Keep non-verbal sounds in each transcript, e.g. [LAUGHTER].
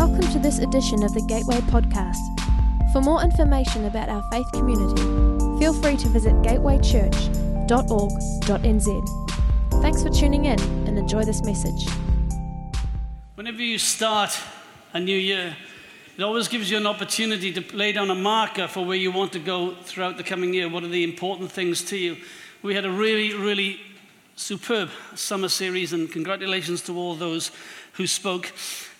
Welcome to this edition of the Gateway Podcast. For more information about our faith community, feel free to visit gatewaychurch.org.nz. Thanks for tuning in and enjoy this message. Whenever you start a new year, it always gives you an opportunity to lay down a marker for where you want to go throughout the coming year. What are the important things to you? We had a really, really superb summer series, and congratulations to all those who spoke.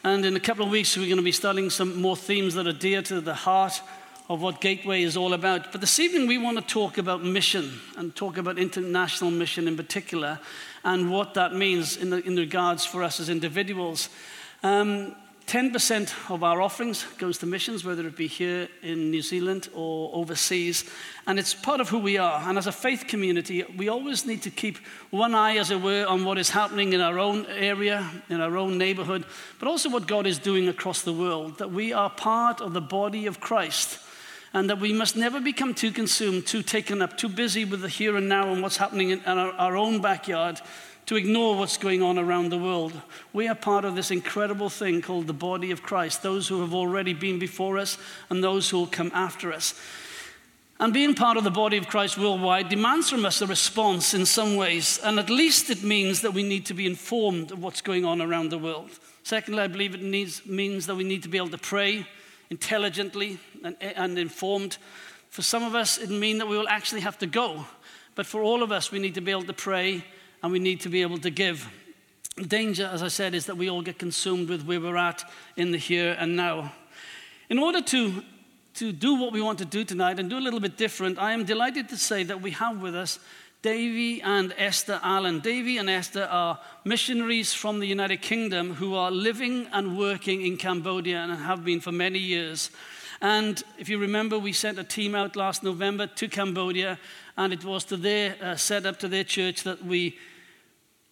And in a couple of weeks, we're going to be studying some more themes that are dear to the heart of what Gateway is all about. But this evening, we want to talk about mission and talk about international mission in particular and what that means in, the, in regards for us as individuals. Um, 10% of our offerings goes to missions, whether it be here in New Zealand or overseas. And it's part of who we are. And as a faith community, we always need to keep one eye, as it were, on what is happening in our own area, in our own neighborhood, but also what God is doing across the world. That we are part of the body of Christ. And that we must never become too consumed, too taken up, too busy with the here and now and what's happening in our, our own backyard to ignore what's going on around the world. We are part of this incredible thing called the body of Christ, those who have already been before us and those who will come after us. And being part of the body of Christ worldwide demands from us a response in some ways, and at least it means that we need to be informed of what's going on around the world. Secondly, I believe it needs, means that we need to be able to pray intelligently and, and informed. For some of us, it means that we will actually have to go. But for all of us, we need to be able to pray and we need to be able to give. Danger, as I said, is that we all get consumed with where we're at in the here and now. In order to, to do what we want to do tonight and do a little bit different, I am delighted to say that we have with us Davy and Esther Allen. Davy and Esther are missionaries from the United Kingdom who are living and working in Cambodia and have been for many years. And if you remember, we sent a team out last November to Cambodia, and it was to their uh, set up to their church that we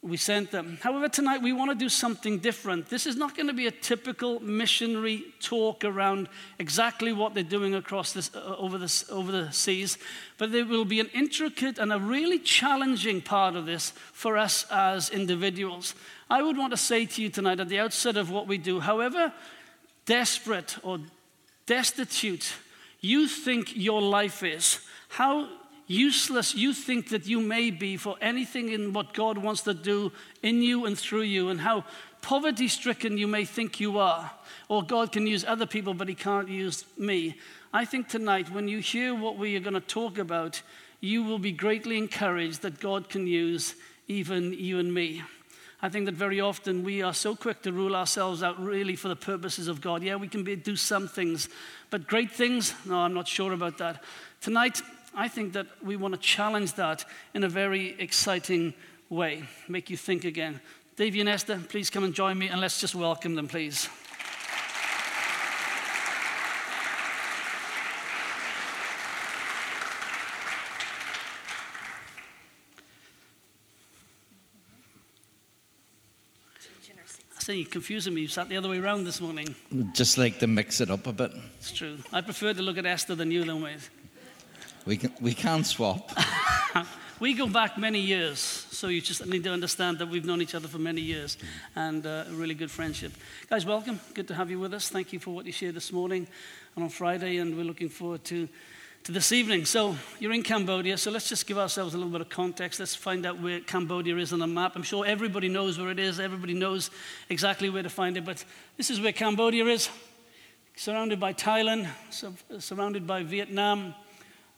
we sent them. However, tonight we want to do something different. This is not going to be a typical missionary talk around exactly what they're doing across this, uh, over, this, over the seas, but there will be an intricate and a really challenging part of this for us as individuals. I would want to say to you tonight at the outset of what we do, however desperate or destitute you think your life is, how useless you think that you may be for anything in what God wants to do in you and through you, and how poverty stricken you may think you are, or God can use other people, but He can't use me. I think tonight, when you hear what we are going to talk about, you will be greatly encouraged that God can use even you and me. I think that very often we are so quick to rule ourselves out really for the purposes of God. Yeah, we can be, do some things, but great things, no, I'm not sure about that. Tonight, I think that we want to challenge that in a very exciting way, make you think again. Davy and Esther, please come and join me and let's just welcome them, please. I you're confusing me. You sat the other way around this morning. Just like to mix it up a bit. It's true. I prefer to look at Esther than you, then, wait. We can, we can swap. [LAUGHS] we go back many years, so you just need to understand that we've known each other for many years and uh, a really good friendship. Guys, welcome. Good to have you with us. Thank you for what you shared this morning and on Friday, and we're looking forward to, to this evening. So, you're in Cambodia, so let's just give ourselves a little bit of context. Let's find out where Cambodia is on the map. I'm sure everybody knows where it is, everybody knows exactly where to find it, but this is where Cambodia is surrounded by Thailand, surrounded by Vietnam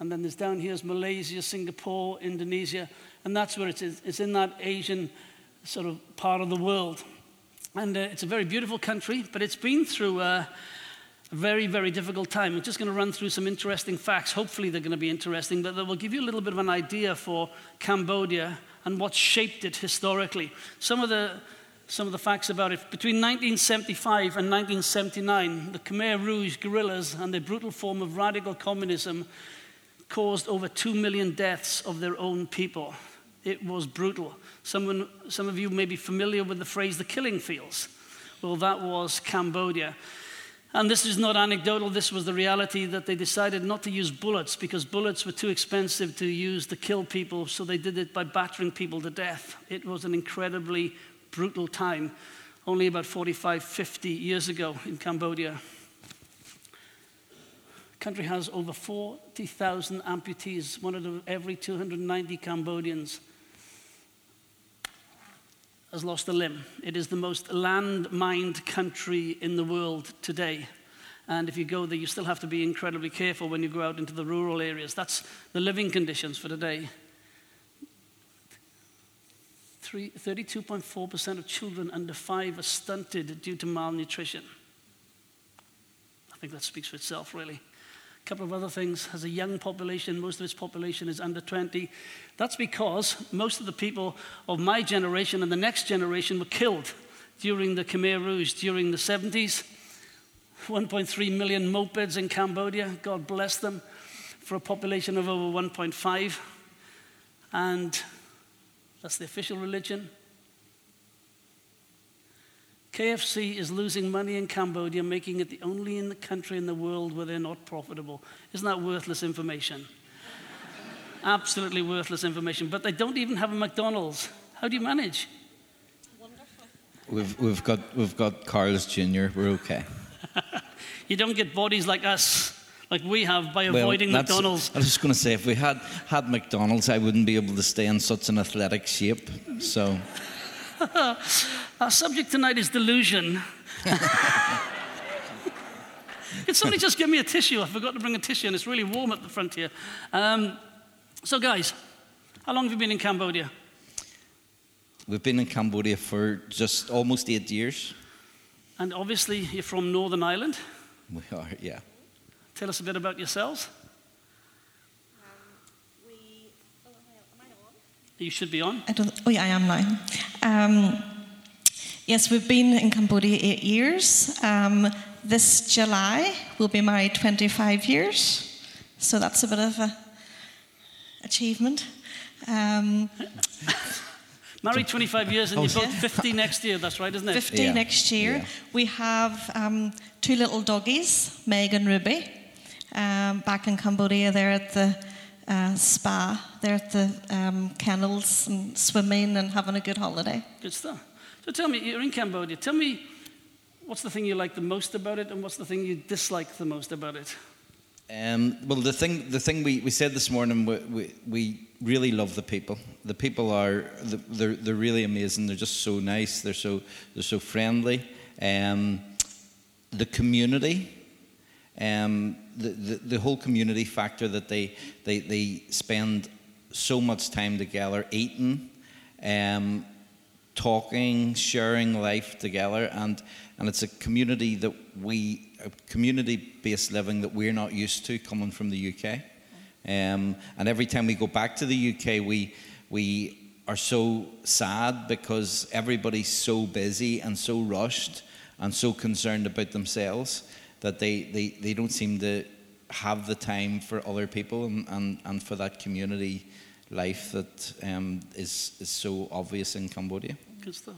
and then there's down here is Malaysia, Singapore, Indonesia, and that's where it is. It's in that Asian sort of part of the world. And uh, it's a very beautiful country, but it's been through uh, a very, very difficult time. I'm just going to run through some interesting facts. Hopefully, they're going to be interesting, but they will give you a little bit of an idea for Cambodia and what shaped it historically. Some of the some of the facts about it. Between 1975 and 1979, the Khmer Rouge guerrillas and their brutal form of radical communism caused over 2 million deaths of their own people. It was brutal. Someone, some of you may be familiar with the phrase the killing fields. Well, that was Cambodia. And this is not anecdotal, this was the reality that they decided not to use bullets because bullets were too expensive to use to kill people, so they did it by battering people to death. It was an incredibly brutal time. only about 45, 50 years ago in Cambodia. Country has over 40,000 amputees, one out of every 290 Cambodians has lost a limb. It is the most land mined country in the world today. And if you go there, you still have to be incredibly careful when you go out into the rural areas. That's the living conditions for today. 32.4% of children under five are stunted due to malnutrition. I think that speaks for itself, really. A couple of other things. Has a young population, most of its population is under 20. That's because most of the people of my generation and the next generation were killed during the Khmer Rouge during the 70s. 1.3 million mopeds in Cambodia, God bless them, for a population of over 1.5. And that's the official religion. KFC is losing money in Cambodia, making it the only in the country in the world where they're not profitable. Isn't that worthless information? [LAUGHS] Absolutely worthless information. But they don't even have a McDonald's. How do you manage? We've, we've, got, we've got Carl's Jr., we're okay. [LAUGHS] you don't get bodies like us, like we have, by avoiding well, McDonald's. I was just going to say, if we had had McDonald's, I wouldn't be able to stay in such an athletic shape. So. [LAUGHS] Our subject tonight is delusion. [LAUGHS] Can somebody just give me a tissue? I forgot to bring a tissue, and it's really warm at the front here. Um, so, guys, how long have you been in Cambodia? We've been in Cambodia for just almost eight years. And obviously, you're from Northern Ireland. We are, yeah. Tell us a bit about yourselves. Um, we, oh, am I on? You should be on. I don't, oh, yeah, I am now. Um, yes, we've been in Cambodia eight years. Um, this July, we'll be married 25 years. So that's a bit of a achievement. Um, [LAUGHS] Married 25 years and you're both 50 next year, that's right, isn't it? 50 yeah. next year. Yeah. We have um, two little doggies, Meg and Ruby, um, back in Cambodia. They're at the uh, spa, they're at the um, kennels and swimming and having a good holiday. Good stuff. So tell me, you're in Cambodia. Tell me, what's the thing you like the most about it and what's the thing you dislike the most about it? Um, well, the thing, the thing we, we said this morning, we, we, we really love the people. The people are, they're, they're really amazing. They're just so nice. They're so, they're so friendly. Um, the community, um, the, the, whole community factor that they, they, they spend so much time together eating, um, talking, sharing life together. And, and it's a community that we a community based living that we're not used to coming from the UK. Um, and every time we go back to the UK, we, we are so sad because everybody's so busy and so rushed and so concerned about themselves that they, they, they don't seem to have the time for other people and, and, and for that community life that um, is is so obvious in Cambodia. Good stuff.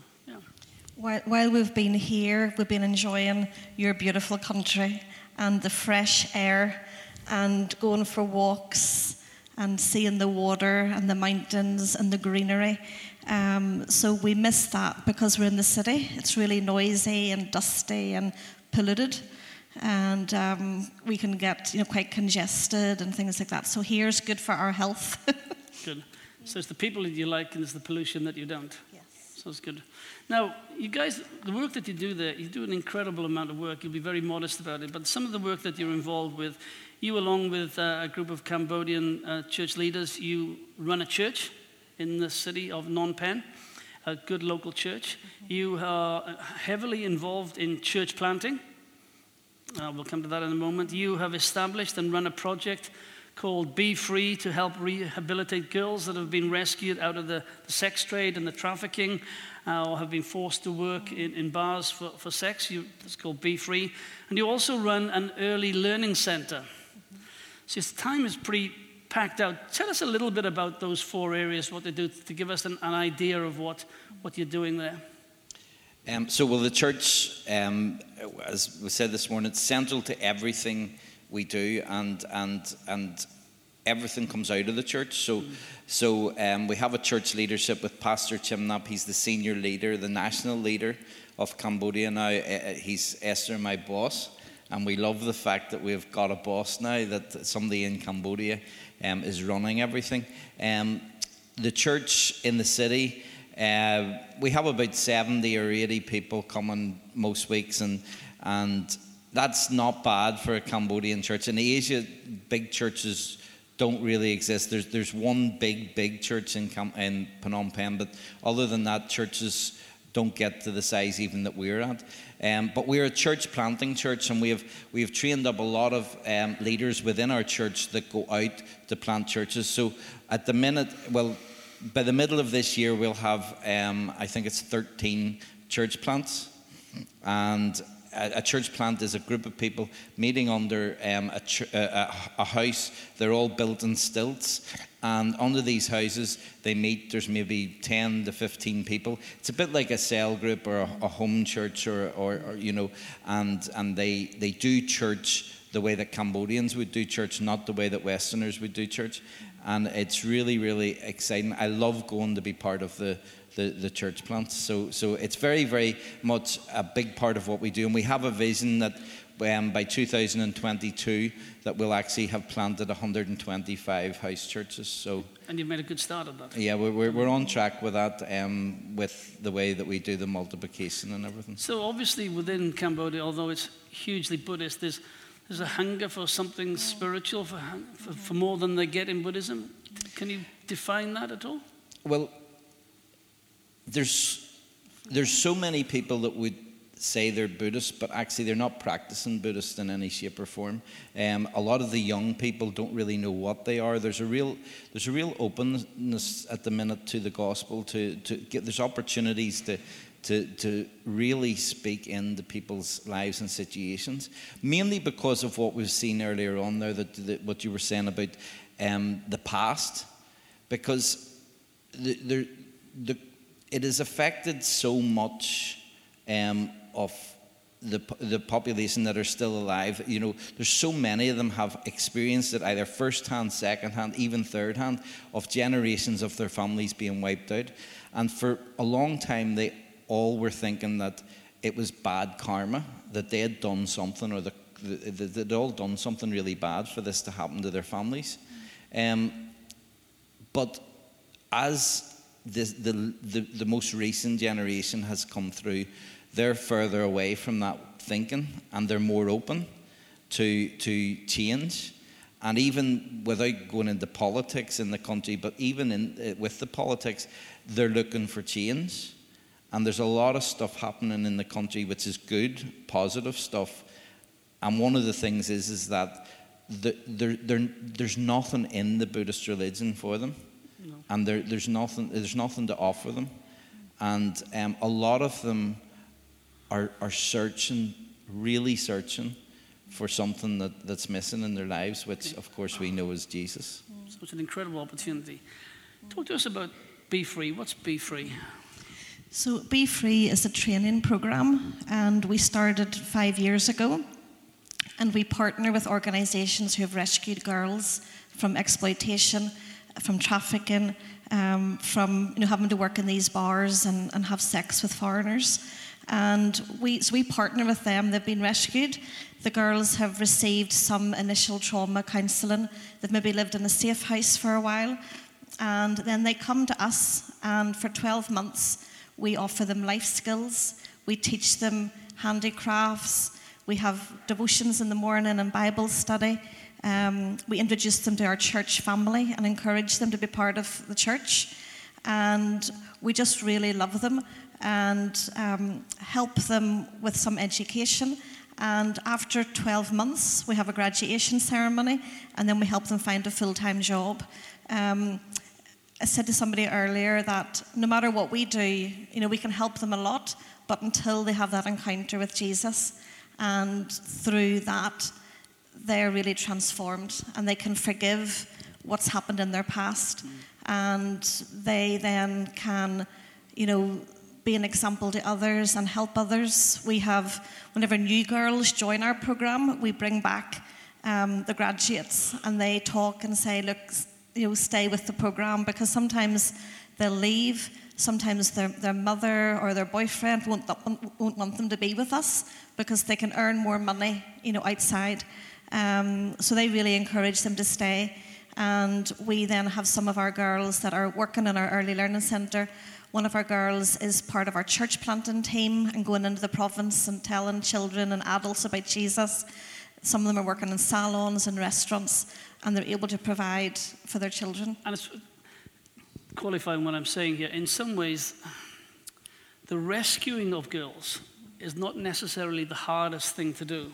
While, while we've been here, we've been enjoying your beautiful country and the fresh air and going for walks and seeing the water and the mountains and the greenery. Um, so we miss that because we're in the city. It's really noisy and dusty and polluted, and um, we can get you know quite congested and things like that. So here's good for our health. [LAUGHS] good. So it's the people that you like and it's the pollution that you don't. Yes. So it's good. Now, you guys, the work that you do there, you do an incredible amount of work. You'll be very modest about it. But some of the work that you're involved with, you, along with uh, a group of Cambodian uh, church leaders, you run a church in the city of Phnom Penh, a good local church. You are heavily involved in church planting. Uh, we'll come to that in a moment. You have established and run a project called Be Free to help rehabilitate girls that have been rescued out of the, the sex trade and the trafficking uh, or have been forced to work in, in bars for, for sex. You, it's called Be Free. And you also run an early learning center. Your time is pretty packed out. Tell us a little bit about those four areas, what they do, to give us an, an idea of what, what you're doing there. Um, so, well, the church, um, as we said this morning, it's central to everything we do, and and and everything comes out of the church. So, mm. so um, we have a church leadership with Pastor Chimnap. He's the senior leader, the national leader of Cambodia now. Uh, he's Esther, my boss, and we love the fact that we've got a boss now, that somebody in Cambodia um, is running everything. Um, the church in the city, uh, we have about 70 or 80 people coming most weeks, and, and that's not bad for a Cambodian church. In Asia, big churches don't really exist. There's, there's one big, big church in, in Phnom Penh, but other than that, churches don't get to the size even that we're at. Um, but we're a church planting church, and we have we have trained up a lot of um, leaders within our church that go out to plant churches. So at the minute, well, by the middle of this year, we'll have um, I think it's 13 church plants, and a, church plant is a group of people meeting under um, a, ch- a, a, house. They're all built in stilts. And under these houses, they meet. There's maybe 10 to 15 people. It's a bit like a cell group or a, a home church, or, or, or, you know, and, and they, they do church the way that Cambodians would do church, not the way that Westerners would do church. And it's really, really exciting. I love going to be part of the, the, the church plants. So, so it's very, very much a big part of what we do. And we have a vision that um, by 2022 that we'll actually have planted 125 house churches. So, and you've made a good start at that. Yeah, we're, we're, on track with that, um, with the way that we do the multiplication and everything. So obviously within Cambodia, although it's hugely Buddhist, there's there's a hunger for something spiritual, for, for, for more than they get in Buddhism. Can you define that at all? Well, there's, there's so many people that would say they're Buddhist, but actually they're not practicing Buddhist in any shape or form. Um, a lot of the young people don't really know what they are. There's a real, there's a real openness at the minute to the gospel. To, to get there's opportunities to, to, to really speak into people's lives and situations, mainly because of what we've seen earlier on there. That, that what you were saying about um, the past, because the, the, the it has affected so much um, of the, the population that are still alive. You know, there's so many of them have experienced it either first hand, second hand, even third hand, of generations of their families being wiped out. And for a long time, they all were thinking that it was bad karma, that they had done something or the, the, they'd all done something really bad for this to happen to their families. Um, but as the, the, the, most recent generation has come through, they're further away from that thinking and they're more open to, to change. And even without going into politics in the country, but even in, uh, with the politics, they're looking for change. And there's a lot of stuff happening in the country which is good, positive stuff. And one of the things is, is that the, there, there, there's nothing in the Buddhist religion for them and there, there's, nothing, there's nothing to offer them. And um, a lot of them are, are searching, really searching for something that, that's missing in their lives, which of course we know is Jesus. So it's an incredible opportunity. Talk to us about Be Free. What's Be Free? So, Be Free is a training program, and we started five years ago. And we partner with organizations who have rescued girls from exploitation from trafficking, um, from you know, having to work in these bars and, and have sex with foreigners. And we, so we partner with them. They've been rescued. The girls have received some initial trauma counselling. They've maybe lived in a safe house for a while. And then they come to us, and for 12 months, we offer them life skills. We teach them handicrafts. We have devotions in the morning and Bible study. Um, we introduce them to our church family and encourage them to be part of the church. And we just really love them and um, help them with some education. And after 12 months, we have a graduation ceremony, and then we help them find a full time job. Um, I said to somebody earlier that no matter what we do, you know, we can help them a lot, but until they have that encounter with Jesus, and through that, they're really transformed and they can forgive what's happened in their past. And they then can, you know, be an example to others and help others. We have, whenever new girls join our program, we bring back um, the graduates and they talk and say, look, you know, stay with the program because sometimes they'll leave. Sometimes their, their mother or their boyfriend won't, won't want them to be with us because they can earn more money, you know, outside. Um, so they really encourage them to stay. And we then have some of our girls that are working in our early learning centre. One of our girls is part of our church planting team and going into the province and telling children and adults about Jesus. Some of them are working in salons and restaurants, and they're able to provide for their children. And it's qualifying what I'm saying here. In some ways, the rescuing of girls is not necessarily the hardest thing to do.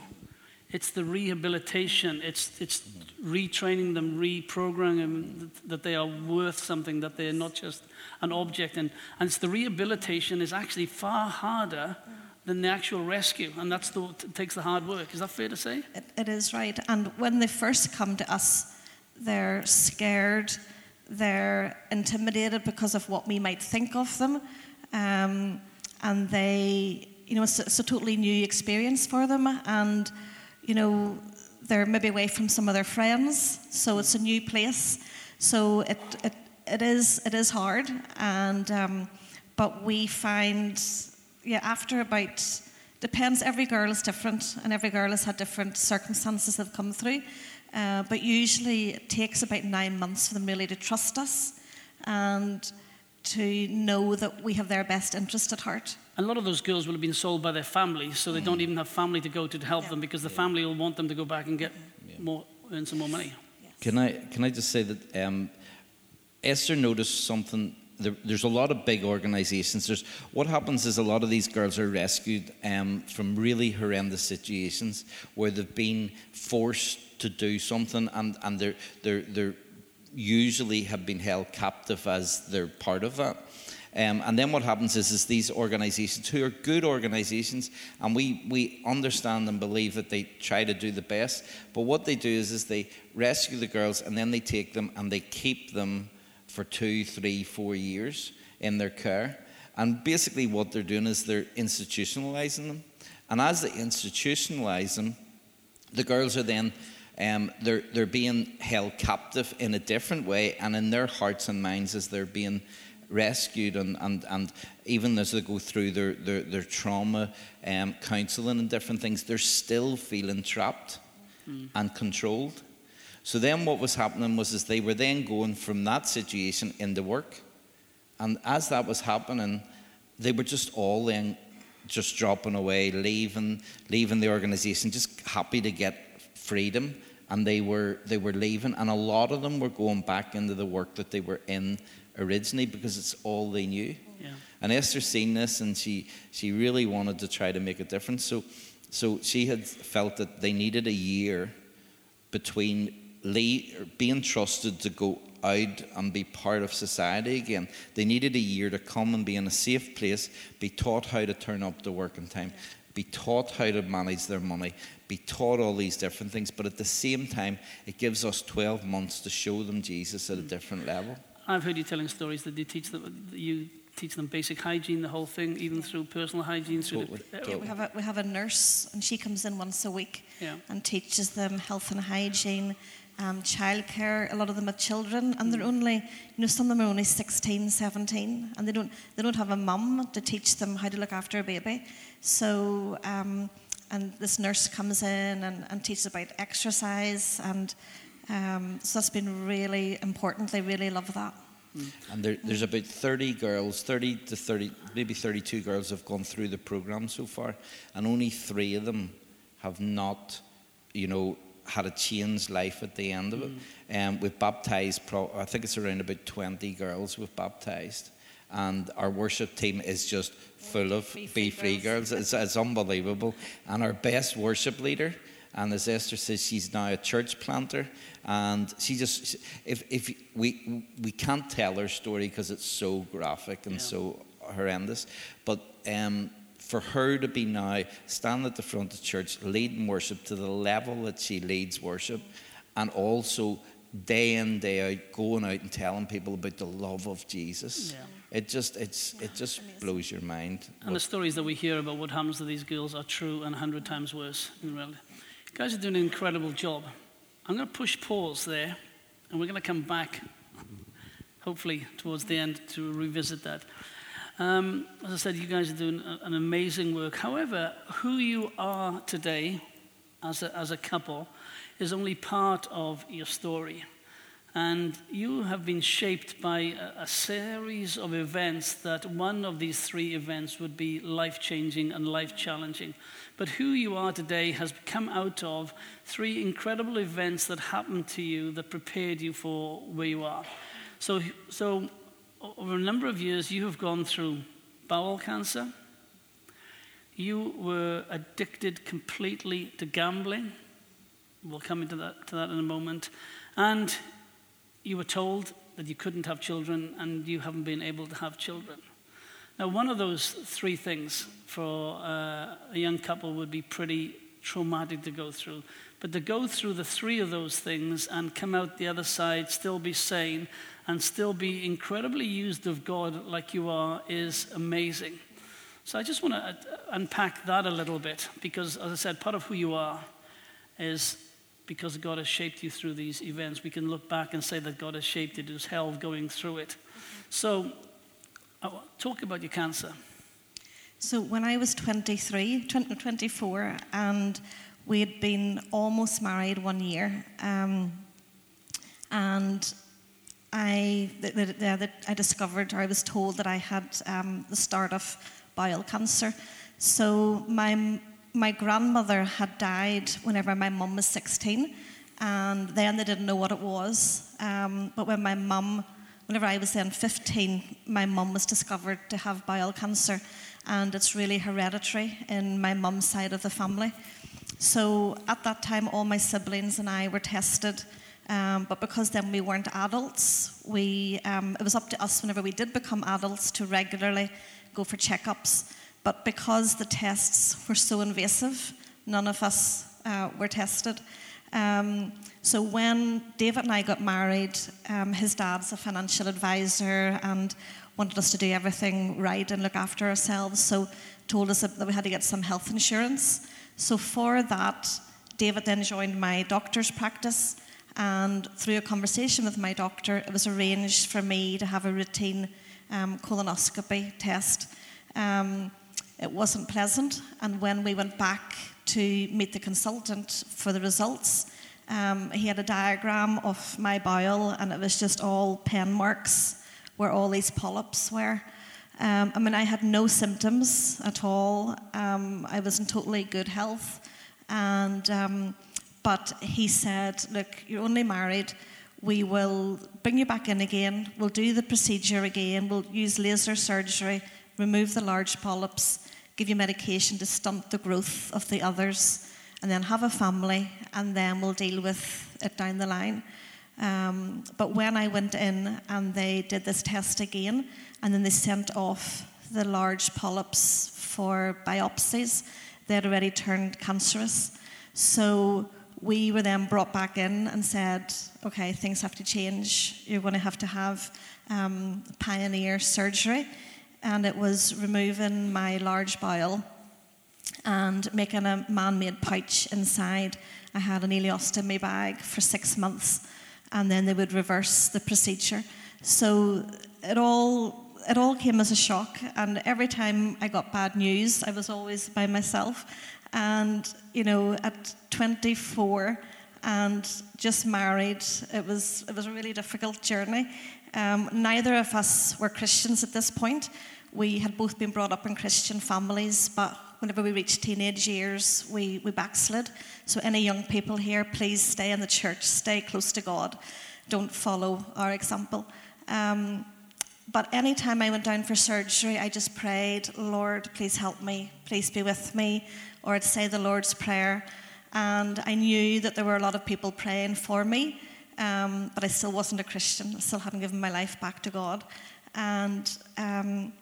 It's the rehabilitation, it's, it's retraining them, reprogramming them that they are worth something, that they're not just an object. And, and it's the rehabilitation is actually far harder than the actual rescue. And that's the takes the hard work. Is that fair to say? It, it is right. And when they first come to us, they're scared, they're intimidated because of what we might think of them. Um, and they, you know, it's, it's a totally new experience for them. And you know, they're maybe away from some of their friends, so it's a new place. So it, it, it, is, it is hard, and, um, but we find, yeah, after about, depends, every girl is different, and every girl has had different circumstances they've come through. Uh, but usually it takes about nine months for them really to trust us and to know that we have their best interest at heart. a lot of those girls will have been sold by their family, so they mm. don't even have family to go to to help yeah. them because the family will want them to go back and get yeah. more, earn some more money. Yes. Can I can I just say that um, Esther noticed something. There, there's a lot of big organisations. There's what happens is a lot of these girls are rescued um, from really horrendous situations where they've been forced to do something, and and they're they're they're usually have been held captive as they're part of that. Um, and then what happens is, is these organizations, who are good organizations, and we, we understand and believe that they try to do the best, but what they do is, is they rescue the girls and then they take them and they keep them for two, three, four years in their care. And basically, what they're doing is they're institutionalizing them. And as they institutionalize them, the girls are then um, they're, they're being held captive in a different way, and in their hearts and minds, as they're being rescued and, and, and even as they go through their, their, their trauma um, counseling and different things, they're still feeling trapped mm. and controlled. So then what was happening was is they were then going from that situation into work. And as that was happening, they were just all then just dropping away, leaving, leaving the organization, just happy to get freedom. And they were, they were leaving. And a lot of them were going back into the work that they were in originally because it's all they knew. Yeah. And Esther seen this and she, she really wanted to try to make a difference. So, so she had felt that they needed a year between being trusted to go out and be part of society again. They needed a year to come and be in a safe place, be taught how to turn up to work in time, be taught how to manage their money, be taught all these different things. But at the same time, it gives us 12 months to show them Jesus at a different level. I've heard you telling stories that you teach them, you teach them basic hygiene, the whole thing, even through personal hygiene. Through totally. The, uh, yeah, we have a we have a nurse, and she comes in once a week yeah. and teaches them health and hygiene. Um, childcare, a lot of them have children, and they're only, you know, some of them are only 16, 17, and they don't, they don't have a mum to teach them how to look after a baby. So, um, and this nurse comes in and, and teaches about exercise and um, so that's been really important. They really love that. Mm. And there, there's about 30 girls, 30 to 30, maybe 32 girls have gone through the program so far, and only three of them have not, you know, had a changed life at the end of it. Mm. Um, we've baptized, pro- I think it's around about 20 girls we've baptized, and our worship team is just full of Be Free, free girls. girls. It's, it's unbelievable. And our best worship leader, and as Esther says, she's now a church planter. And she just, if, if we, we can't tell her story because it's so graphic and yeah. so horrendous, but um, for her to be now standing at the front of church leading worship to the level that she leads worship, and also day in day out going out and telling people about the love of Jesus. Yeah. It just it's it just blows your mind. And the stories that we hear about what happens to these girls are true and a hundred times worse in reality. You guys are doing an incredible job. I'm going to push pause there, and we're going to come back. hopefully towards the end to revisit that. Um, as I said, you guys are doing an amazing work. However, who you are today as a, as a couple is only part of your story. And you have been shaped by a, a, series of events that one of these three events would be life changing and life challenging. But who you are today has come out of three incredible events that happened to you that prepared you for where you are. So, so over a number of years, you have gone through bowel cancer. You were addicted completely to gambling. We'll come into that, to that in a moment. And you were told that you couldn't have children and you haven't been able to have children. Now, one of those three things for uh, a young couple would be pretty traumatic to go through. But to go through the three of those things and come out the other side, still be sane, and still be incredibly used of God like you are is amazing. So I just want to uh, unpack that a little bit because, as I said, part of who you are is because God has shaped you through these events. We can look back and say that God has shaped you, it hell going through it. So, talk about your cancer. So, when I was 23, 20, 24, and we had been almost married one year, um, and I, the, the, the, I discovered, or I was told that I had um, the start of bowel cancer. So, my my grandmother had died whenever my mum was 16, and then they didn't know what it was. Um, but when my mum, whenever I was then 15, my mum was discovered to have bowel cancer, and it's really hereditary in my mum's side of the family. So at that time, all my siblings and I were tested. Um, but because then we weren't adults, we, um, it was up to us whenever we did become adults to regularly go for checkups. But because the tests were so invasive, none of us uh, were tested. Um, so when David and I got married, um, his dad's a financial advisor and wanted us to do everything right and look after ourselves. So told us that we had to get some health insurance. So for that, David then joined my doctor's practice. And through a conversation with my doctor, it was arranged for me to have a routine um, colonoscopy test. Um, it wasn't pleasant. And when we went back to meet the consultant for the results, um, he had a diagram of my bowel, and it was just all pen marks where all these polyps were. Um, I mean, I had no symptoms at all. Um, I was in totally good health. And, um, but he said, Look, you're only married. We will bring you back in again. We'll do the procedure again. We'll use laser surgery, remove the large polyps, give you medication to stunt the growth of the others, and then have a family, and then we'll deal with it down the line. Um, but when I went in and they did this test again, and then they sent off the large polyps for biopsies, they had already turned cancerous. So we were then brought back in and said, okay, things have to change. You're going to have to have um, pioneer surgery and it was removing my large bowel and making a man made pouch inside. I had an ileostomy bag for six months, and then they would reverse the procedure. So it all it all came as a shock, and every time I got bad news, I was always by myself. And you know, at 24 and just married, it was it was a really difficult journey. Um, neither of us were Christians at this point. We had both been brought up in Christian families, but whenever we reached teenage years, we, we backslid. So, any young people here, please stay in the church, stay close to God. Don't follow our example. Um, but anytime I went down for surgery, I just prayed, Lord, please help me, please be with me, or I'd say the Lord's Prayer. And I knew that there were a lot of people praying for me um, but I still wasn't a Christian. I still hadn't given my life back to God. And um,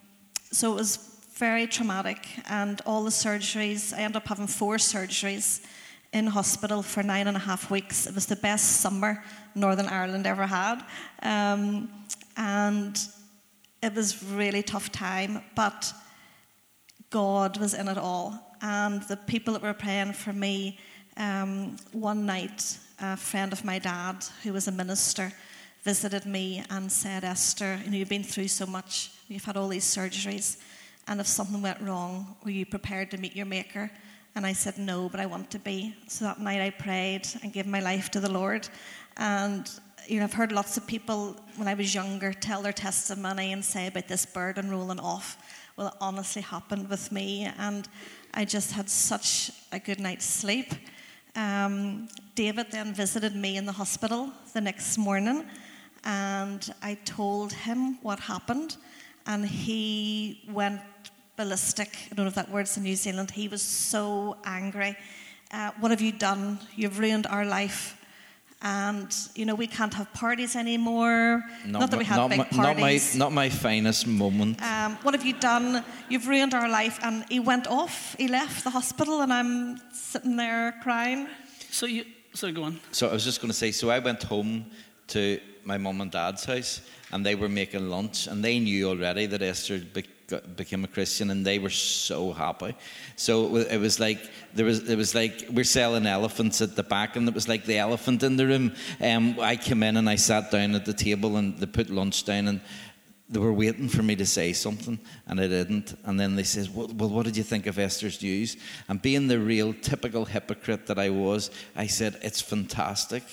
so it was very traumatic. And all the surgeries, I ended up having four surgeries in hospital for nine and a half weeks. It was the best summer Northern Ireland ever had. Um, and it was really tough time, but God was in it all. And the people that were praying for me um, one night a friend of my dad who was a minister visited me and said, Esther, you know, you've been through so much, you've had all these surgeries, and if something went wrong, were you prepared to meet your Maker? And I said, No, but I want to be. So that night I prayed and gave my life to the Lord. And you know, I've heard lots of people when I was younger tell their testimony and say about this burden rolling off. Well, it honestly happened with me, and I just had such a good night's sleep. Um, David then visited me in the hospital the next morning, and I told him what happened, and he went ballistic. I don't know if that word's in New Zealand. He was so angry. Uh, what have you done? You've ruined our life and you know we can't have parties anymore. Not, not that we have not big my, parties. Not my, not my finest moment. Um, what have you done? You've ruined our life. And he went off. He left the hospital, and I'm sitting there crying. So you, so go on. So I was just going to say. So I went home to my mum and dad's house, and they were making lunch, and they knew already that Esther became a Christian, and they were so happy. So it was like there was it was like we're selling elephants at the back, and it was like the elephant in the room. Um, I came in and I sat down at the table, and they put lunch down, and they were waiting for me to say something, and I didn't. And then they says, well, well, what did you think of Esther's news?" And being the real typical hypocrite that I was, I said, "It's fantastic."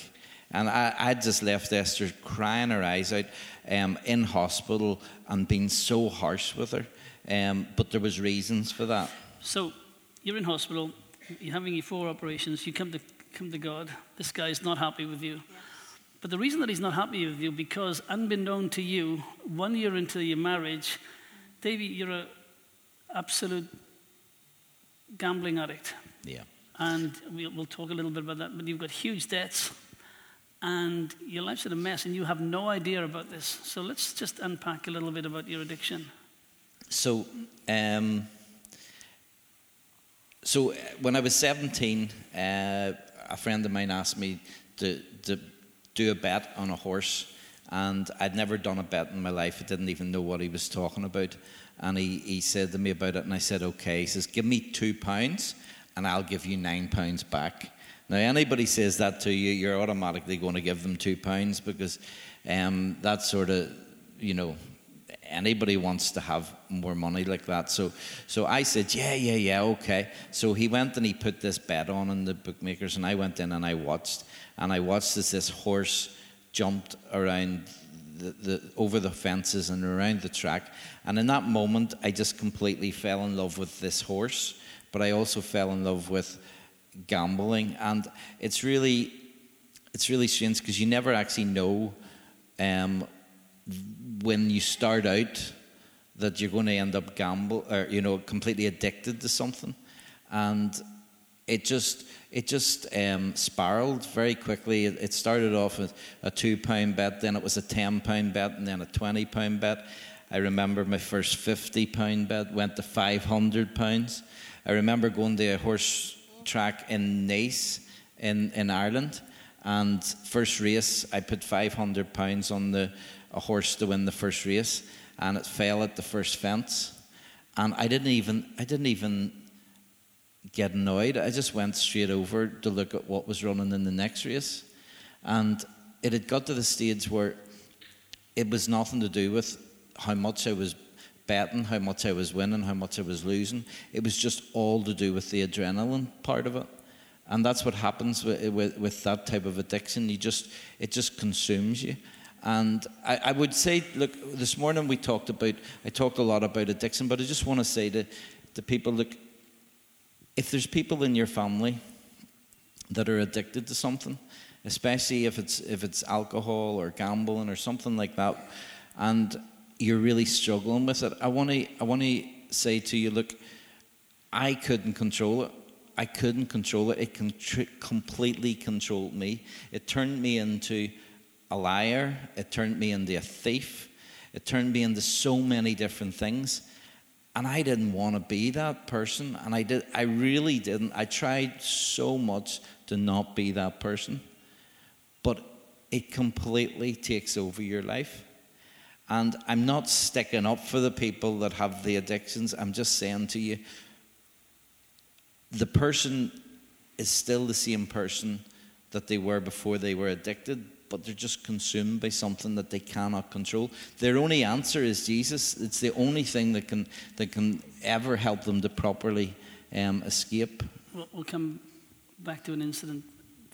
And I, I just left Esther crying her eyes out um, in hospital and being so harsh with her. Um, but there was reasons for that. So you're in hospital, you're having your four operations, you come to, come to God. This guy's not happy with you. But the reason that he's not happy with you, because unbeknown to you, one year into your marriage, Davey, you're an absolute gambling addict. Yeah. And we'll talk a little bit about that, but you've got huge debts and your life's in a mess and you have no idea about this. So let's just unpack a little bit about your addiction. So, um, so uh, when I was 17, uh, a friend of mine asked me to, to do a bet on a horse, and I'd never done a bet in my life. I didn't even know what he was talking about. And he, he said to me about it, and I said, okay. He says, give me two pounds, and I'll give you nine pounds back. Now, anybody says that to you, you're automatically going to give them two pounds because um, that sort of, you know, anybody wants to have more money like that. So, so I said, yeah, yeah, yeah, okay. So he went and he put this bet on in the bookmakers, and I went in and I watched, and I watched as this horse jumped around the, the, over the fences and around the track. And in that moment, I just completely fell in love with this horse, but I also fell in love with gambling, and it's really it's really strange because you never actually know um, when you start out that you're going to end up gamble or you know completely addicted to something, and it just it just um, spiraled very quickly. It, it started off with a two pound bet, then it was a ten pound bet, and then a twenty pound bet. I remember my first fifty pound bet went to five hundred pounds. I remember going to a horse track in Naas in, in Ireland. And first race, I put 500 pounds on the, a horse to win the first race, and it fell at the first fence. And I didn't even, I didn't even get annoyed. I just went straight over to look at what was running in the next race. And it had got to the stage where it was nothing to do with how much I was betting how much I was winning, how much I was losing. It was just all to do with the adrenaline part of it. And that's what happens with, with, with that type of addiction. You just, it just consumes you. And I, I, would say, look, this morning we talked about, I talked a lot about addiction, but I just want to say to, to people, look, if there's people in your family that are addicted to something, especially if it's, if it's alcohol or gambling or something like that, and you're really struggling with it, I want to I want to say to you, look, I couldn't control it. I couldn't control it. It completely controlled me. It turned me into a liar. It turned me into a thief. It turned me into so many different things. And I didn't want to be that person. And I did I really didn't. I tried so much to not be that person. But it completely takes over your life. And I'm not sticking up for the people that have the addictions. I'm just saying to you, the person is still the same person that they were before they were addicted, but they're just consumed by something that they cannot control. Their only answer is Jesus. It's the only thing that can, that can ever help them to properly um, escape. We'll, we'll come back to an incident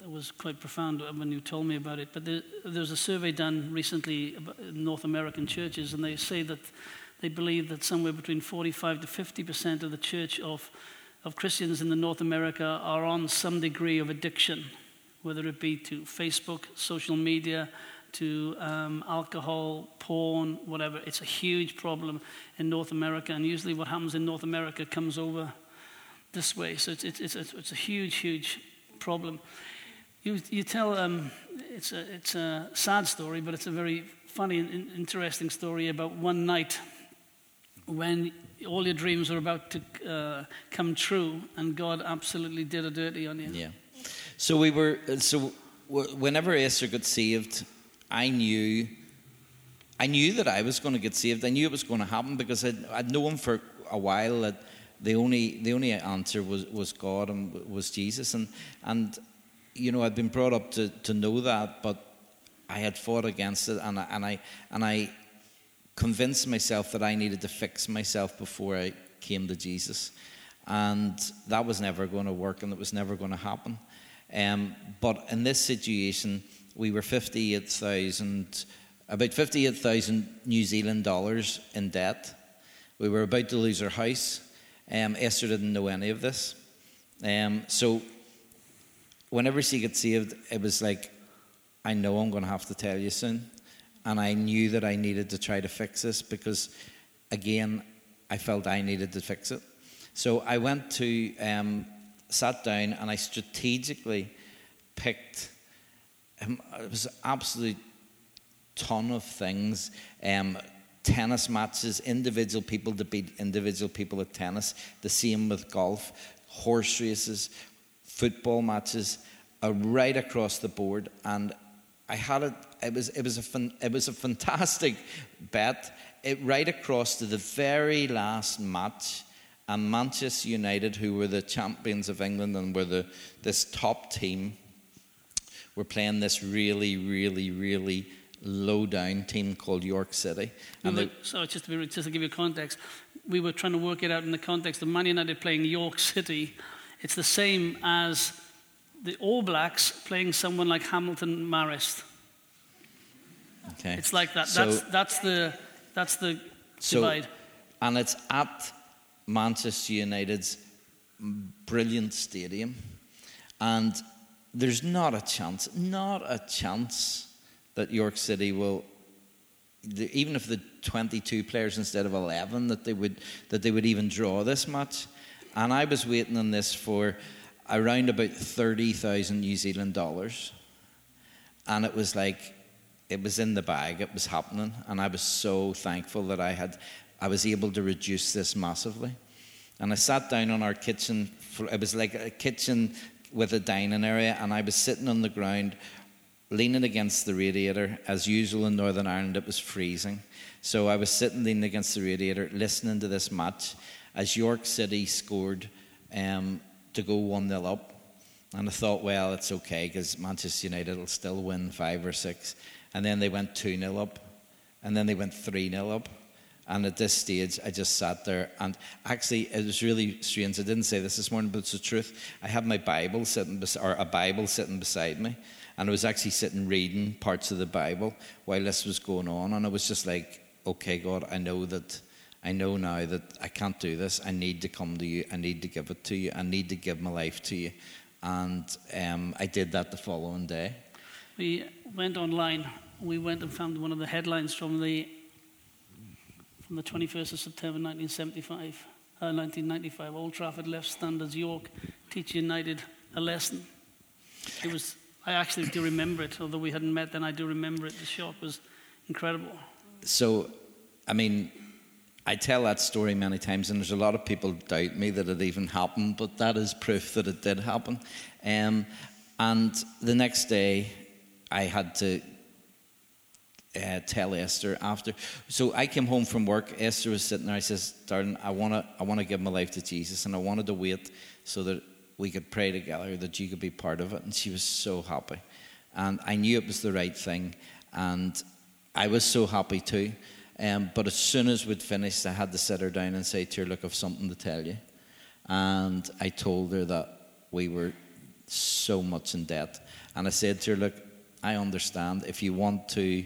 that was quite profound when you told me about it. But there, there was a survey done recently in North American churches, and they say that they believe that somewhere between 45 to 50 percent of the church of, of Christians in the North America are on some degree of addiction, whether it be to Facebook, social media, to um, alcohol, porn, whatever. It's a huge problem in North America, and usually what happens in North America comes over this way. So it's, it's, it's, it's a huge, huge problem. You, you tell, um, it's, a, it's a sad story, but it's a very funny and interesting story about one night when all your dreams were about to uh, come true and God absolutely did a dirty on you. Yeah. So we were, so whenever Esther got saved, I knew, I knew that I was going to get saved. I knew it was going to happen because I'd, I'd known for a while that the only, the only answer was, was God and was Jesus. And, and, you know, I'd been brought up to, to know that, but I had fought against it and I, and I, and I convinced myself that I needed to fix myself before I came to Jesus. And that was never going to work and it was never going to happen. Um, but in this situation, we were 58,000, about 58,000 New Zealand dollars in debt. We were about to lose our house. Um, Esther didn't know any of this. Um, so whenever she got saved, it was like, I know I'm going to have to tell you soon. And I knew that I needed to try to fix this because, again, I felt I needed to fix it. So I went to, um, sat down, and I strategically picked. Um, it was an absolute ton of things. Um, tennis matches, individual people to beat individual people at tennis. The same with golf, horse races, football matches, uh, right across the board. And I had it. It was it was a fun, it was a fantastic [LAUGHS] bet. It right across to the very last match, and Manchester United, who were the champions of England and were the this top team, were playing this really, really, really low down team called York City. And we were, so just to, be, just to give you context, we were trying to work it out in the context of Man United playing York [LAUGHS] City. It's the same as the All Blacks playing someone like Hamilton Marist. Okay. It's like that. So, that's, that's the, that's the so, divide. And it's at Manchester United's brilliant stadium. And there's not a chance, not a chance that York City will, even if the 22 players instead of 11, that they would, that they would even draw this match. And I was waiting on this for around about 30,000 New Zealand dollars. And it was like, it was in the bag, it was happening. And I was so thankful that I had, I was able to reduce this massively. And I sat down on our kitchen, it was like a kitchen with a dining area, and I was sitting on the ground, leaning against the radiator. As usual in Northern Ireland, it was freezing. So I was sitting leaning against the radiator, listening to this match as York City scored um, to go 1 0 up. And I thought, well, it's okay because Manchester United will still win 5 or 6. And then they went 2 0 up. And then they went 3 0 up. And at this stage, I just sat there. And actually, it was really strange. I didn't say this this morning, but it's the truth. I had my Bible sitting, or a Bible sitting beside me. And I was actually sitting reading parts of the Bible while this was going on. And I was just like, okay, God, I know that I know now that I can't do this. I need to come to you. I need to give it to you. I need to give my life to you. And um, I did that the following day. We went online. We went and found one of the headlines from the from the 21st of September 1975, uh, 1995. Old Trafford left standards York teach United a lesson. It was. I actually do remember it, although we hadn't met then. I do remember it. The shock was incredible. So, I mean, I tell that story many times, and there's a lot of people doubt me that it even happened, but that is proof that it did happen. Um, and the next day, I had to uh, tell Esther after. So I came home from work. Esther was sitting there. I says, "Darling, I want to, I want to give my life to Jesus, and I wanted to wait so that we could pray together, that you could be part of it." And she was so happy. And I knew it was the right thing. And I was so happy too. Um, but as soon as we'd finished, I had to sit her down and say to her, Look, I've something to tell you. And I told her that we were so much in debt. And I said to her, Look, I understand. If you want to,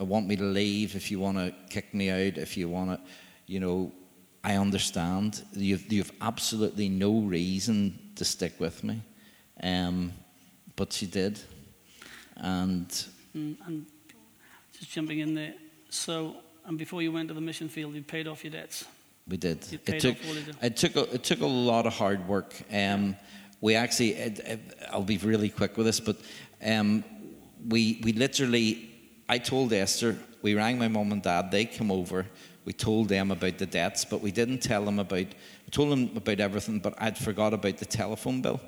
uh, want me to leave, if you want to kick me out, if you want to, you know, I understand. You've, you've absolutely no reason to stick with me. Um, but she did. And, mm, and just jumping in there. So, and before you went to the mission field, you paid off your debts. We did. It took, it took, a, it took a lot of hard work. Um, we actually, it, it, I'll be really quick with this, but um, we, we literally, I told Esther, we rang my mum and dad, they came over, we told them about the debts, but we didn't tell them about, we told them about everything, but I'd forgot about the telephone bill.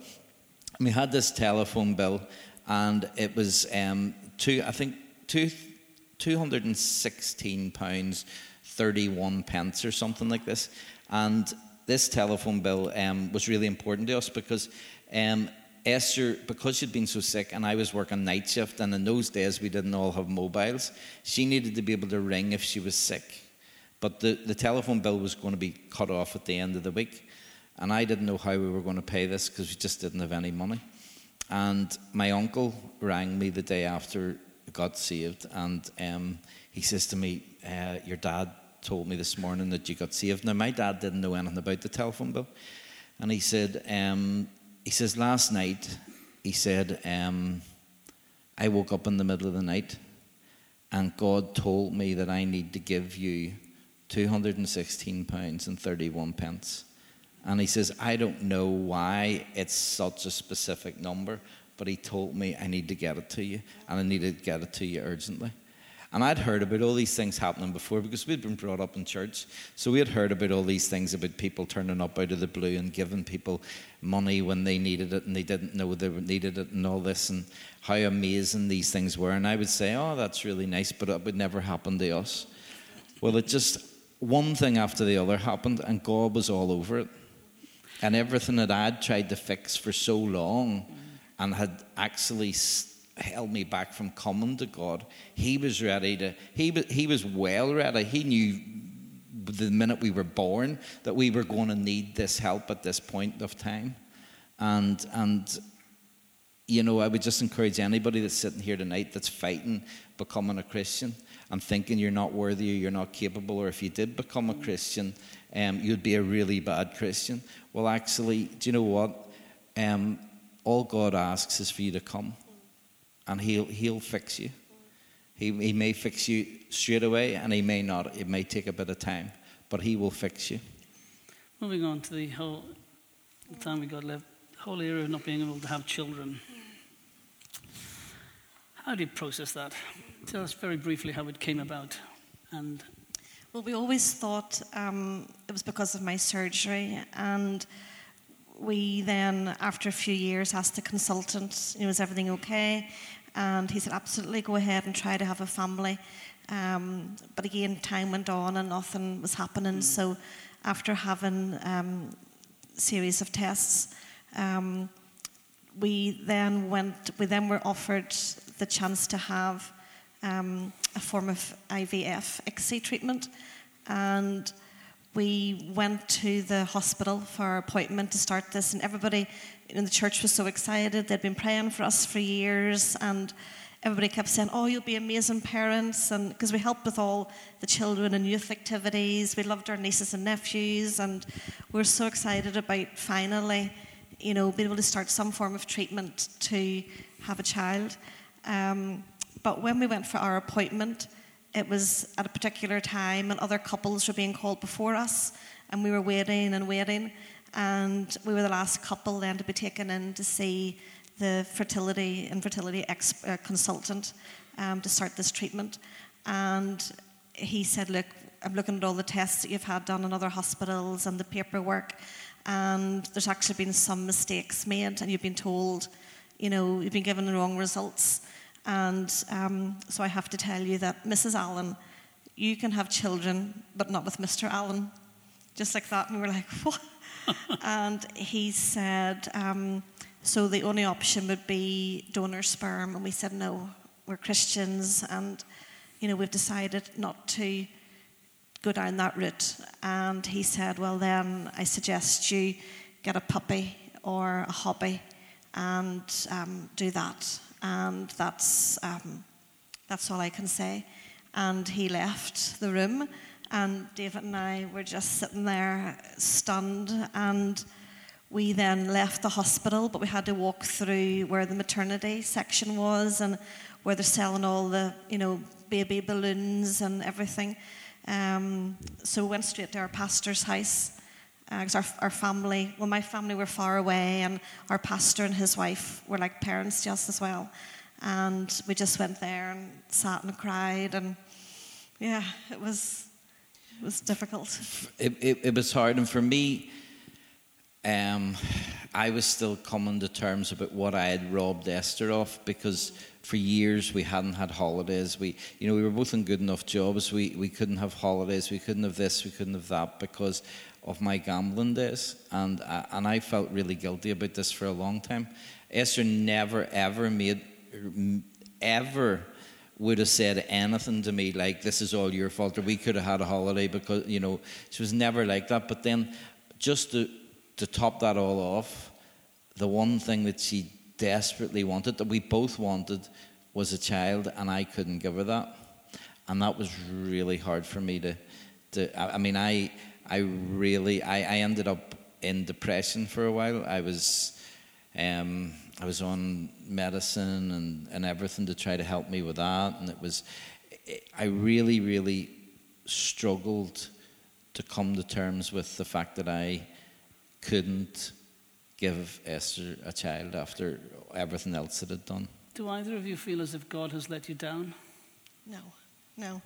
And we had this telephone bill, and it was um, two, I think, two, 216 pounds 31 pence or something like this. And this telephone bill um, was really important to us because um, Esther, because she'd been so sick and I was working night shift, and in those days we didn't all have mobiles, she needed to be able to ring if she was sick. But the, the telephone bill was going to be cut off at the end of the week. And I didn't know how we were going to pay this because we just didn't have any money. And my uncle rang me the day after got saved, and um, he says to me, uh, Your dad told me this morning that you got saved. Now, my dad didn't know anything about the telephone bill. And he said, um, he says, last night, he said, um, I woke up in the middle of the night and God told me that I need to give you 216 pounds and 31 pence. And he says, I don't know why it's such a specific number, but he told me I need to get it to you, and I need to get it to you urgently. And I'd heard about all these things happening before because we'd been brought up in church. So we had heard about all these things about people turning up out of the blue and giving people money when they needed it and they didn't know they needed it and all this and how amazing these things were. And I would say, oh, that's really nice, but it would never happen to us. Well, it just, one thing after the other happened and God was all over it. And everything that I'd tried to fix for so long and had actually held me back from coming to God. He was ready to, he, he was well ready. He knew the minute we were born that we were going to need this help at this point of time. And, and you know, I would just encourage anybody that's sitting here tonight that's fighting becoming a Christian and thinking you're not worthy or you're not capable, or if you did become a Christian, um, you'd be a really bad Christian. Well, actually, do you know what? Um, all God asks is for you to come and he'll, he'll fix you. He, he may fix you straight away and he may not. It may take a bit of time, but he will fix you. Moving on to the whole the time we got left, the whole area of not being able to have children. How do you process that? Tell us very briefly how it came about. And well, we always thought um, it was because of my surgery, and we then, after a few years, asked the consultant, you know, is everything okay? And he said, absolutely, go ahead and try to have a family. Um, but again, time went on and nothing was happening. Mm. So after having um, series of tests, um, we then went. We then were offered the chance to have um, a form of IVF ICSI treatment, and we went to the hospital for our appointment to start this, and everybody in the church was so excited. They'd been praying for us for years, and everybody kept saying, "Oh, you'll be amazing parents," and because we helped with all the children and youth activities, we loved our nieces and nephews, and we were so excited about finally, you know, being able to start some form of treatment to have a child. Um, but when we went for our appointment, it was at a particular time, and other couples were being called before us, and we were waiting and waiting. And we were the last couple then to be taken in to see the fertility infertility ex- uh, consultant um, to start this treatment. And he said, Look, I'm looking at all the tests that you've had done in other hospitals and the paperwork, and there's actually been some mistakes made, and you've been told, you know, you've been given the wrong results. And um, so I have to tell you that Mrs. Allen, you can have children, but not with Mr. Allen. Just like that. And we were like, [LAUGHS] what? and he said, um, So the only option would be donor sperm, and we said no. We're Christians, and you know we've decided not to go down that route. And he said, well then I suggest you get a puppy or a hobby and um, do that. And that's um, that's all I can say. And he left the room, and David and I were just sitting there stunned. And we then left the hospital, but we had to walk through where the maternity section was and where they're selling all the, you know, baby balloons and everything. Um, so we went straight to our pastor's house because uh, our, our family, well, my family were far away, and our pastor and his wife were like parents to us as well. And we just went there and sat and cried, and yeah, it was it was difficult. It, it, it was hard, and for me, um, I was still coming to terms about what I had robbed Esther of because for years we hadn't had holidays. We, you know, we were both in good enough jobs. We, we couldn't have holidays. We couldn't have this. We couldn't have that because of my gambling days. And, uh, and I felt really guilty about this for a long time. Esther never, ever made, ever would have said anything to me like, this is all your fault, or we could have had a holiday because, you know, she was never like that. But then just to, to top that all off, the one thing that she desperately wanted, that we both wanted, was a child, and I couldn't give her that. And that was really hard for me to, to I, I mean, I, I really, I, I ended up in depression for a while. I was, um, I was on medicine and, and everything to try to help me with that. And it was, I really, really struggled to come to terms with the fact that I couldn't give Esther a child after everything else that had done. Do either of you feel as if God has let you down? No, no.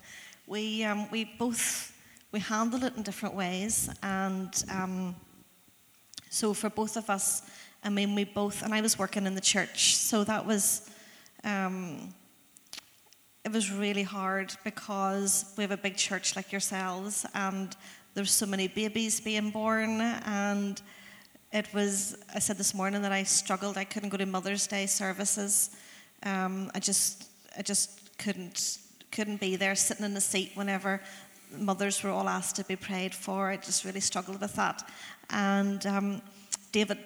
We, um, we both we handle it in different ways, and um, so for both of us, I mean, we both, and I was working in the church, so that was. Um, it was really hard because we have a big church like yourselves, and there's so many babies being born, and it was, I said this morning that I struggled. I couldn't go to Mother's Day services. Um, I just, I just couldn't, couldn't be there sitting in the seat whenever mothers were all asked to be prayed for. I just really struggled with that. And um, David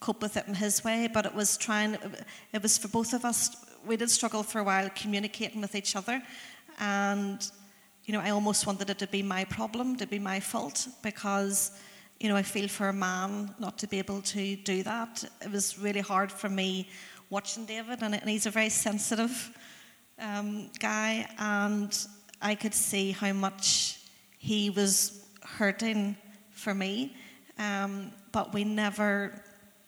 coped with it in his way, but it was trying, it was for both of us. We did struggle for a while communicating with each other. And, you know, I almost wanted it to be my problem, to be my fault, because you know, I feel for a man not to be able to do that. It was really hard for me watching David, and, he's a very sensitive um, guy, and I could see how much he was hurting for me. Um, but we never,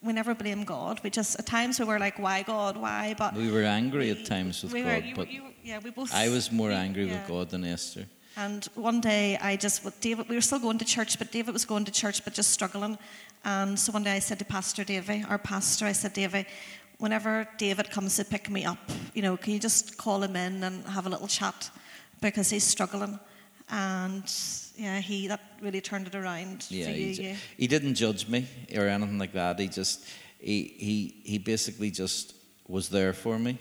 we never blame God. We just at times we were like, "Why God? Why?" But we were angry we, at times with we God. Were, you, but you, yeah, we both. I was more angry yeah. with God than Esther. And one day I just, with David, we were still going to church, but David was going to church, but just struggling. And so one day I said to Pastor Davy, our pastor, I said, Davy, whenever David comes to pick me up, you know, can you just call him in and have a little chat because he's struggling? And yeah, he that really turned it around. Yeah, you, yeah. he didn't judge me or anything like that. He just he he he basically just was there for me,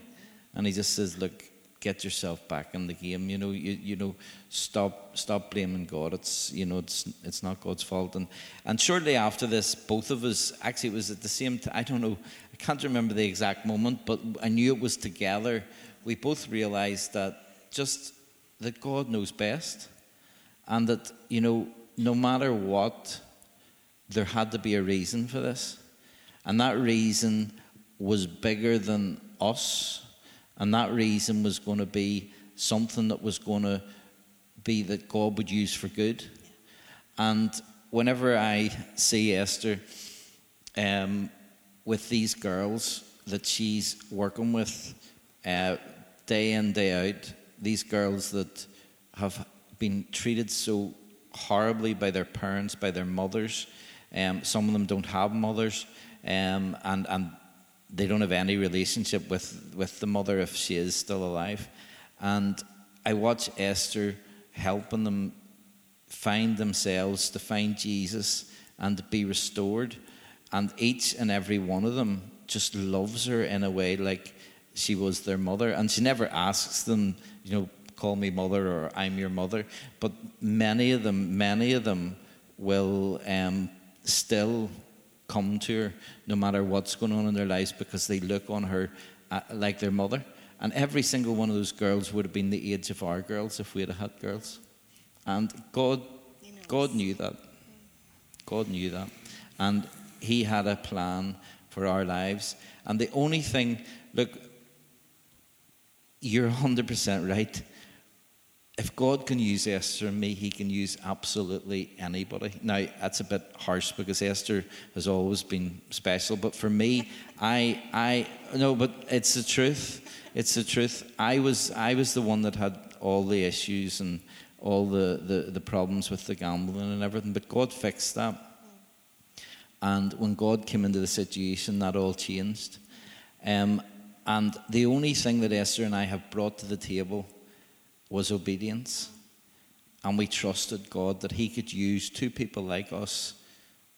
and he just says, "Look, get yourself back in the game. You know, you, you know, stop stop blaming God. It's you know, it's it's not God's fault. And and shortly after this, both of us actually it was at the same time. I don't know, I can't remember the exact moment, but I knew it was together. We both realized that just that God knows best, and that you know, no matter what, there had to be a reason for this, and that reason was bigger than us and that reason was going to be something that was going to be that God would use for good. And whenever I see Esther um, with these girls that she's working with uh, day in, day out, these girls that have been treated so horribly by their parents, by their mothers. Um, some of them don't have mothers, um, and, and they don't have any relationship with, with the mother if she is still alive. And I watch Esther helping them find themselves, to find Jesus, and to be restored. And each and every one of them just loves her in a way like she was their mother. And she never asks them, you know, call me mother or I'm your mother. But many of them, many of them will um, still come to her no matter what's going on in their lives because they look on her uh, like their mother. And every single one of those girls would have been the age of our girls if we had had girls. And God, God knew that. God knew that. And He had a plan for our lives. And the only thing, look, you're 100% right if God can use Esther and me, He can use absolutely anybody. Now, that's a bit harsh because Esther has always been special. But for me, I, I, no, but it's the truth. It's the truth. I was, I was the one that had all the issues and all the, the, the problems with the gambling and everything. But God fixed that. And when God came into the situation, that all changed. Um, and the only thing that Esther and I have brought to the table was obedience. And we trusted God that He could use two people like us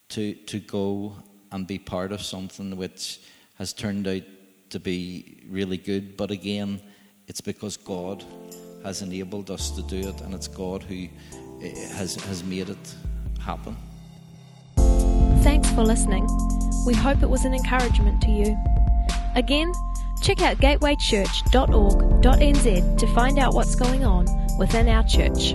to, to go and be part of something which has turned out to be really good. But again, it's because God has enabled us to do it, and it's God who eh, has, has made it happen. Thanks for listening. We hope it was an encouragement to you. Again, Check out gatewaychurch.org.nz to find out what's going on within our church.